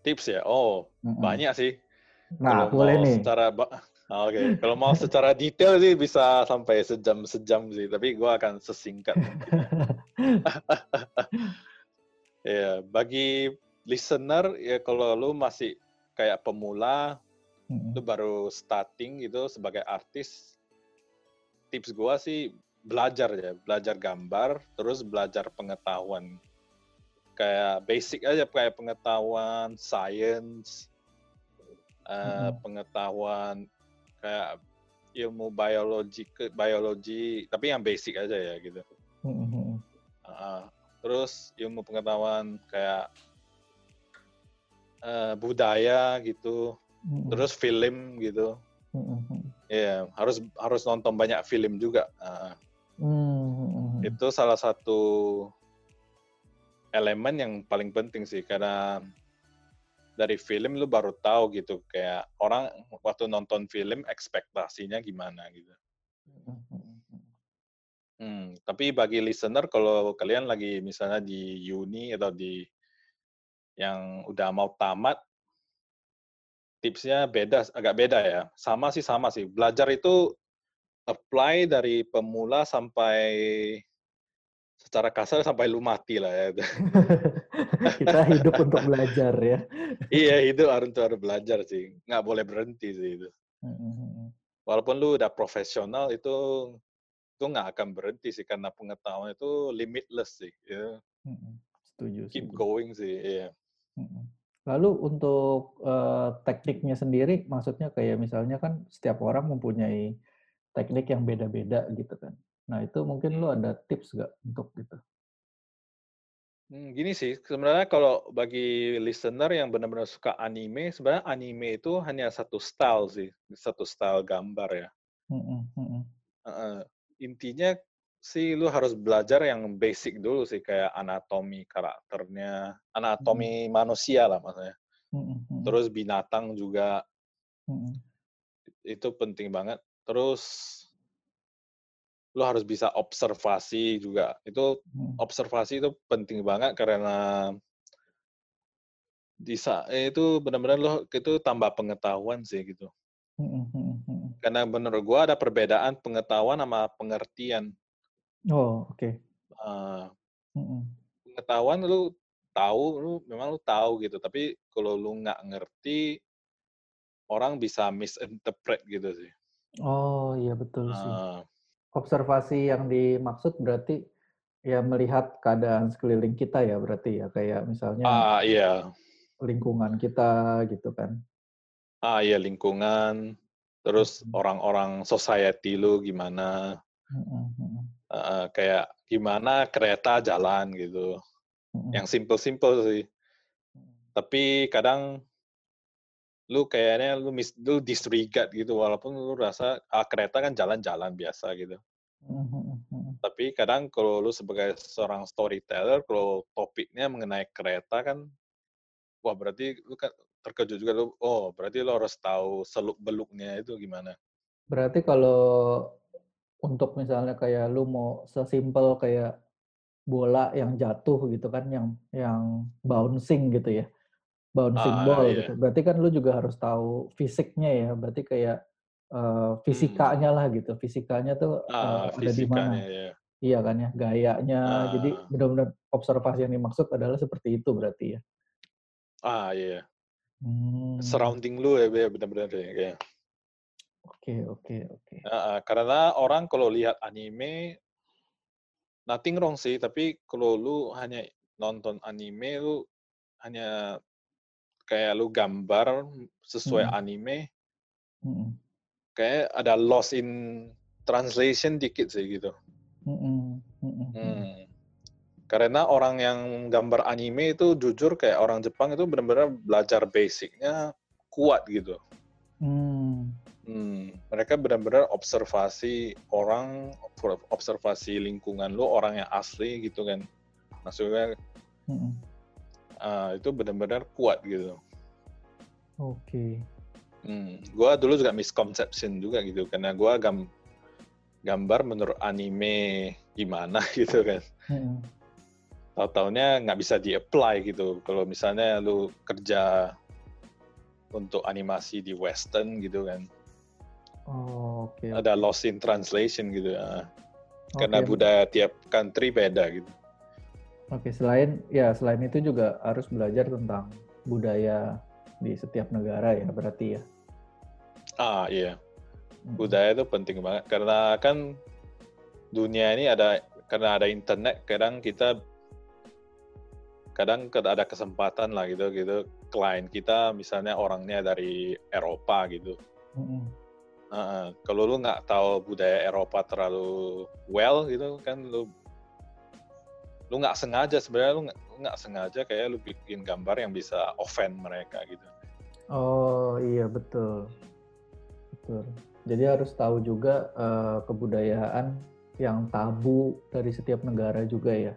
Tips ya. Oh, Mm-mm. banyak sih. Nah, Kalau boleh nih. secara Ah, Oke, kalau mau secara detail sih bisa sampai sejam-sejam sih, tapi gua akan sesingkat. ya, bagi listener ya kalau lu masih kayak pemula, Mm-mm. lu baru starting gitu sebagai artis, tips gua sih belajar ya, belajar gambar, terus belajar pengetahuan. Kayak basic aja kayak pengetahuan science, Mm-mm. pengetahuan kayak ilmu biologi biologi tapi yang basic aja ya gitu. Mm-mm. Ah, terus ilmu pengetahuan kayak eh, budaya gitu, Mm-mm. terus film gitu. Mm-mm. Ya harus harus nonton banyak film juga. Ah, Mm-mm. itu salah satu elemen yang paling penting sih karena dari film lu baru tahu gitu kayak orang waktu nonton film ekspektasinya gimana gitu. Hmm, tapi bagi listener kalau kalian lagi misalnya di uni atau di yang udah mau tamat, tipsnya beda, agak beda ya. Sama sih sama sih. Belajar itu apply dari pemula sampai secara kasar sampai lu mati lah ya. Kita hidup untuk belajar ya. iya itu harus harus belajar sih, nggak boleh berhenti sih itu. Mm-mm. Walaupun lu udah profesional itu itu nggak akan berhenti sih karena pengetahuan itu limitless sih. Ya. Setuju. Keep setuju. going sih. Iya. Lalu untuk eh, tekniknya sendiri, maksudnya kayak misalnya kan setiap orang mempunyai teknik yang beda-beda gitu kan. Nah itu mungkin lu Hmm. ada tips nggak untuk gitu? Hmm, gini sih, sebenarnya kalau bagi listener yang benar-benar suka anime, sebenarnya anime itu hanya satu style sih, satu style gambar ya. Mm-mm, mm-mm, Heeh. Intinya sih lu harus belajar yang basic dulu sih kayak anatomi karakternya, anatomi manusia lah maksudnya. mm-mm, mm-mm, Terus binatang juga mm-mm, itu penting banget. Terus lu harus bisa observasi juga. Itu mm-mm. observasi itu penting banget karena di saat itu benar-benar lo itu tambah pengetahuan sih gitu. Karena menurut gua ada perbedaan pengetahuan sama pengertian. Oh oke. Eh, Mm-mm. pengetahuan lu tahu, lu memang lu tahu gitu. Tapi kalau lu nggak ngerti, orang bisa misinterpret gitu sih. Oh iya betul sih. Eh, Observasi yang dimaksud berarti ya melihat keadaan sekeliling kita ya berarti ya kayak misalnya ah iya, lingkungan kita gitu kan. ah iya lingkungan, terus orang-orang society lu gimana, Eh, kayak gimana kereta jalan gitu. Yang simple-simple sih. tapi kadang lu kayaknya lu mis, lu disregard gitu walaupun lu rasa ah, kereta kan jalan-jalan biasa gitu. Tapi kadang kalau lu sebagai seorang storyteller kalau topiknya mengenai kereta kan wah berarti lu kan terkejut juga lu oh berarti lu harus tahu seluk beluknya itu gimana? Berarti kalau untuk misalnya kayak lu mau sesimpel kayak bola yang jatuh gitu kan, yang yang bouncing gitu ya, bouncing ah ball iya gitu. Berarti kan lu juga harus tahu fisiknya ya. Berarti kayak hmm. fisikanya lah gitu. Fisikanya tuh ah ada di mana? fisikanya ya Iya kan ya, gayanya. Jadi ah benar-benar observasi yang dimaksud adalah seperti itu berarti ya. ah iya Hmm, surrounding lu ya ya, benar-benar ya kayak oke oke oke. Karena orang kalau lihat anime nothing wrong sih, tapi kalau lu hanya nonton anime, lu hanya kayak lu gambar sesuai Mm-mm, anime, mm-mm, kayak ada loss in translation dikit sih gitu. mm-mm, mm-mm. Hmm. Karena orang yang gambar anime itu jujur kayak orang Jepang itu benar-benar belajar basicnya kuat gitu. Hmm, Hmm, mereka benar-benar observasi orang, observasi lingkungan lu, orang yang asli gitu kan. Maksudnya mm-mm. ah, itu benar-benar kuat gitu. Oke. Hmm, gua dulu juga misconception juga gitu karena gua gam gambar menurut anime gimana gitu kan. Mm-mm. Tahu-taunya nggak bisa di-apply gitu. Kalau misalnya lu kerja untuk animasi di western gitu kan. Oh, oke. Ada loss in translation gitu ya. Karena budaya tiap country beda gitu. Oke, selain ya selain itu juga harus belajar tentang budaya di setiap negara ya berarti ya. Ah iya, Mm-mm. budaya itu penting banget karena kan dunia ini ada karena ada internet kadang kita kadang ada kesempatan lah gitu gitu klien kita misalnya orangnya dari Eropa gitu. Mm-mm. Heeh, kalau lu nggak tahu budaya Eropa terlalu well gitu kan lu lu nggak sengaja sebenarnya lu nggak sengaja kayak lu bikin gambar yang bisa offend mereka gitu. Oh iya betul, betul. Jadi harus tahu juga eh, kebudayaan yang tabu dari setiap negara juga ya.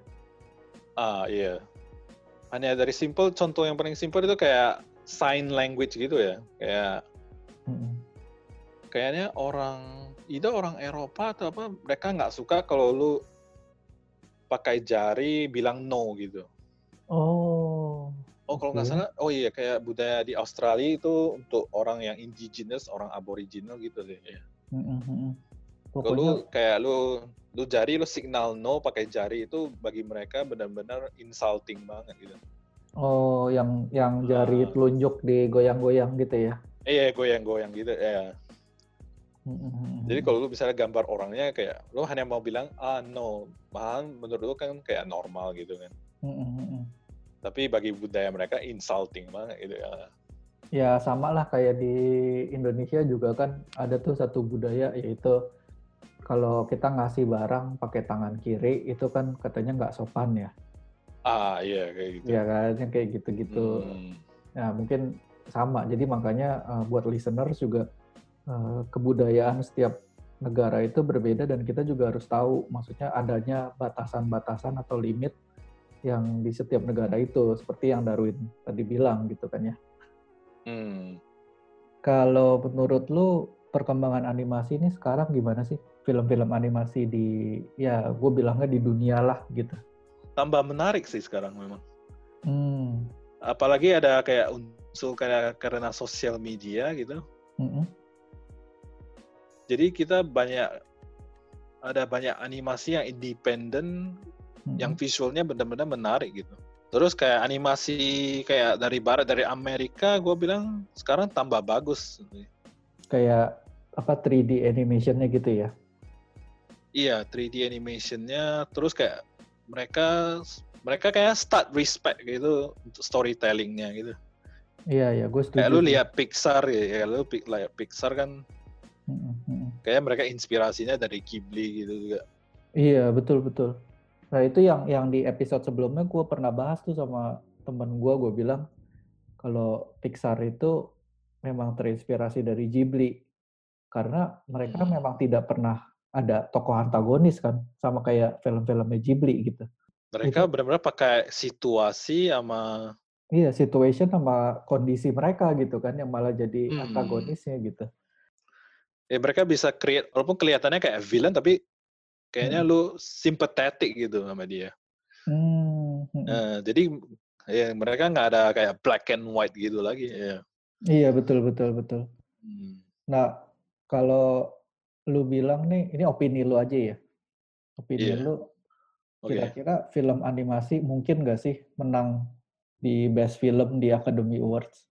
Ah iya. Hanya dari simple contoh yang paling simple itu kayak sign language gitu ya. Kayak Mm-mm. Kayaknya orang either orang Eropa atau apa mereka nggak suka kalau lu pakai jari bilang no gitu. Oh, Oh kalau nggak Oke. salah, oh iya kayak budaya di Australia itu untuk orang yang indigenous, orang aboriginal gitu deh. Ya. mm-mm. Kalau pokoknya lu kayak lu lu jari lu signal no pakai jari itu bagi mereka benar-benar insulting banget gitu. oh yang yang jari Ah. telunjuk digoyang-goyang gitu ya. Iya, goyang-goyang gitu ya. Mm-mm. Jadi kalau lu misalnya gambar orangnya kayak lu hanya mau bilang ah no, malahan menurut lu kan kayak normal gitu kan. Mm-mm. Tapi bagi budaya mereka insulting banget gitu ya. Ya sama lah kayak di Indonesia juga kan ada tuh satu budaya yaitu kalau kita ngasih barang pakai tangan kiri itu kan katanya nggak sopan ya. Ah iya kayak gitu. Ya kan yang kayak gitu-gitu. Hmm. Ya mungkin sama. Jadi makanya uh, buat listeners juga kebudayaan setiap negara itu berbeda dan kita juga harus tahu maksudnya adanya batasan-batasan atau limit yang di setiap negara itu seperti yang Darwin tadi bilang gitu kan ya. Hmm. Kalau menurut lu perkembangan animasi ini sekarang gimana sih? Film-film animasi di ya gue bilangnya di dunia lah gitu. Tambah menarik sih sekarang memang. Hmm. Apalagi ada kayak unsur kayak karena sosial media gitu. Mm-mm. Jadi kita banyak ada banyak animasi yang independen Mm-mm. yang visualnya benar-benar menarik gitu. Terus kayak animasi kayak dari barat dari Amerika, gue bilang sekarang tambah bagus. kayak apa 3D animationnya gitu ya? Iya, 3D animationnya, terus kayak mereka mereka kayak start respect gitu untuk storytellingnya gitu. Iya ya, gue setuju. Kayak lu lihat Pixar ya, kayak lu lihat Pixar kan. Kayak mereka inspirasinya dari Ghibli gitu juga. Iya betul betul. Nah itu yang yang di episode sebelumnya gue pernah bahas tuh sama temen gue, gue bilang kalau Pixar itu memang terinspirasi dari Ghibli karena mereka Hmm. memang tidak pernah ada tokoh antagonis kan, sama kayak film-filmnya Ghibli gitu. Mereka Itu- benar-benar pakai situasi sama Iya, situation sama kondisi mereka gitu kan yang malah jadi Hmm. antagonisnya gitu. Ya mereka bisa create walaupun kelihatannya kayak villain tapi kayaknya lu sympathetic gitu sama dia. Hmm, hmm. Nah, jadi ya mereka nggak ada kayak black and white gitu lagi ya. Iya betul betul betul. Hmm. Nah kalau lu bilang nih, ini opini lu aja ya. Opini Iya. lu kira-kira film animasi mungkin gak sih menang di Best Film di Academy Awards?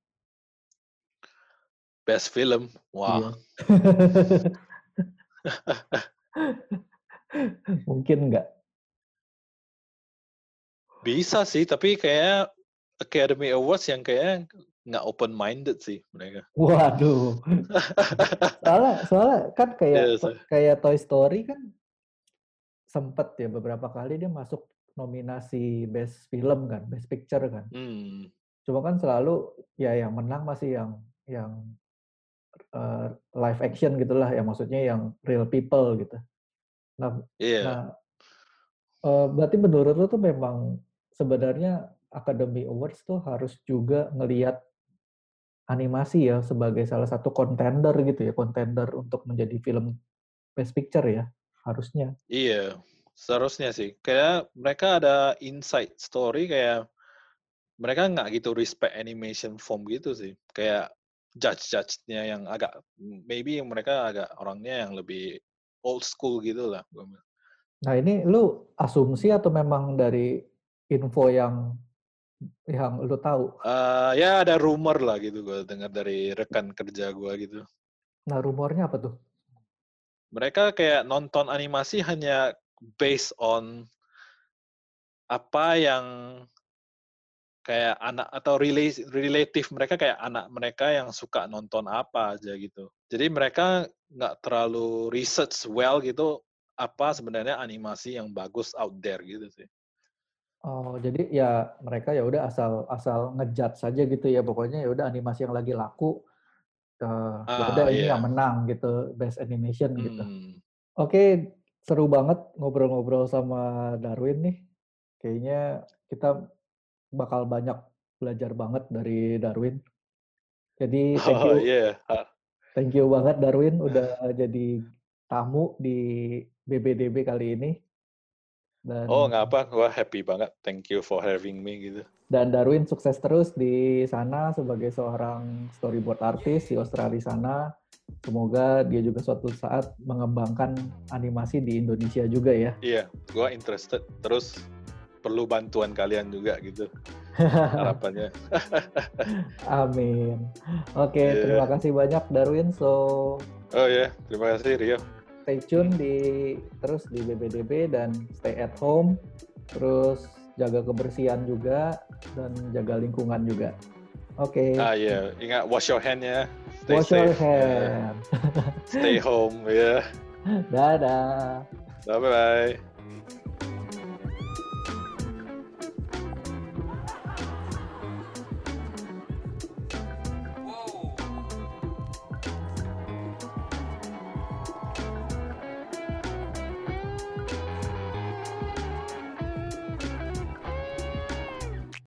Best film. Wah. Iya. mungkin nggak? Bisa sih, tapi kayak Academy Awards yang kayak nggak open minded sih mereka. Waduh. soalnya soalnya kan kayak so- kayak Toy Story kan sempet ya beberapa kali dia masuk nominasi Best Film kan, Best Picture kan. Hmm. Cuma kan selalu ya yang menang masih yang yang eh, live action gitulah ya maksudnya yang real people gitu. Nah, Iya. nah eh, berarti menurut lo tuh memang sebenarnya Academy Awards tuh harus juga ngelihat animasi ya sebagai salah satu contender gitu ya, contender untuk menjadi film Best Picture ya harusnya. Iya, seharusnya sih. Kayak mereka ada inside story kayak mereka nggak gitu respect animation form gitu sih. Kayak judge-judge-nya yang agak maybe mereka agak orangnya yang lebih old school gitu lah. Nah ini lu asumsi atau memang dari info yang yang lu tahu? Eh, ya ada rumor lah gitu gue dengar dari rekan kerja gue gitu. Nah rumornya apa tuh? Mereka kayak nonton animasi hanya based on apa yang kayak anak atau rela- relatif mereka kayak anak mereka yang suka nonton apa aja gitu. Jadi mereka nggak terlalu research well gitu apa sebenarnya animasi yang bagus out there gitu sih. Oh jadi ya mereka ya udah asal asal ngejudge saja gitu ya pokoknya ya udah animasi yang lagi laku Ah, udah ini iya. yang menang gitu best animation gitu. Hmm. Oke seru banget ngobrol-ngobrol sama Darwin nih. Kayaknya kita bakal banyak belajar banget dari Darwin. Jadi thank Oh you iya. Ah, Thank you banget Darwin udah jadi tamu di BBDB kali ini. Dan, Oh nggak apa, gua happy banget. Thank you for having me gitu. dan Darwin sukses terus di sana sebagai seorang storyboard artist di Australia sana. Semoga dia juga suatu saat mengembangkan animasi di Indonesia juga ya. Iya, gua interested. Terus perlu bantuan kalian juga gitu harapannya. Amin. Oke, Iya. terima kasih banyak Darwin. So, Oh ya, terima kasih Rio. Stay tune di terus di BBDB dan stay at home. Terus jaga kebersihan juga dan jaga lingkungan juga. Oke. Ah ya, ingat wash your hand ya. Stay Wash your safe, ya. hand. Stay home ya. Dadah. Bye bye.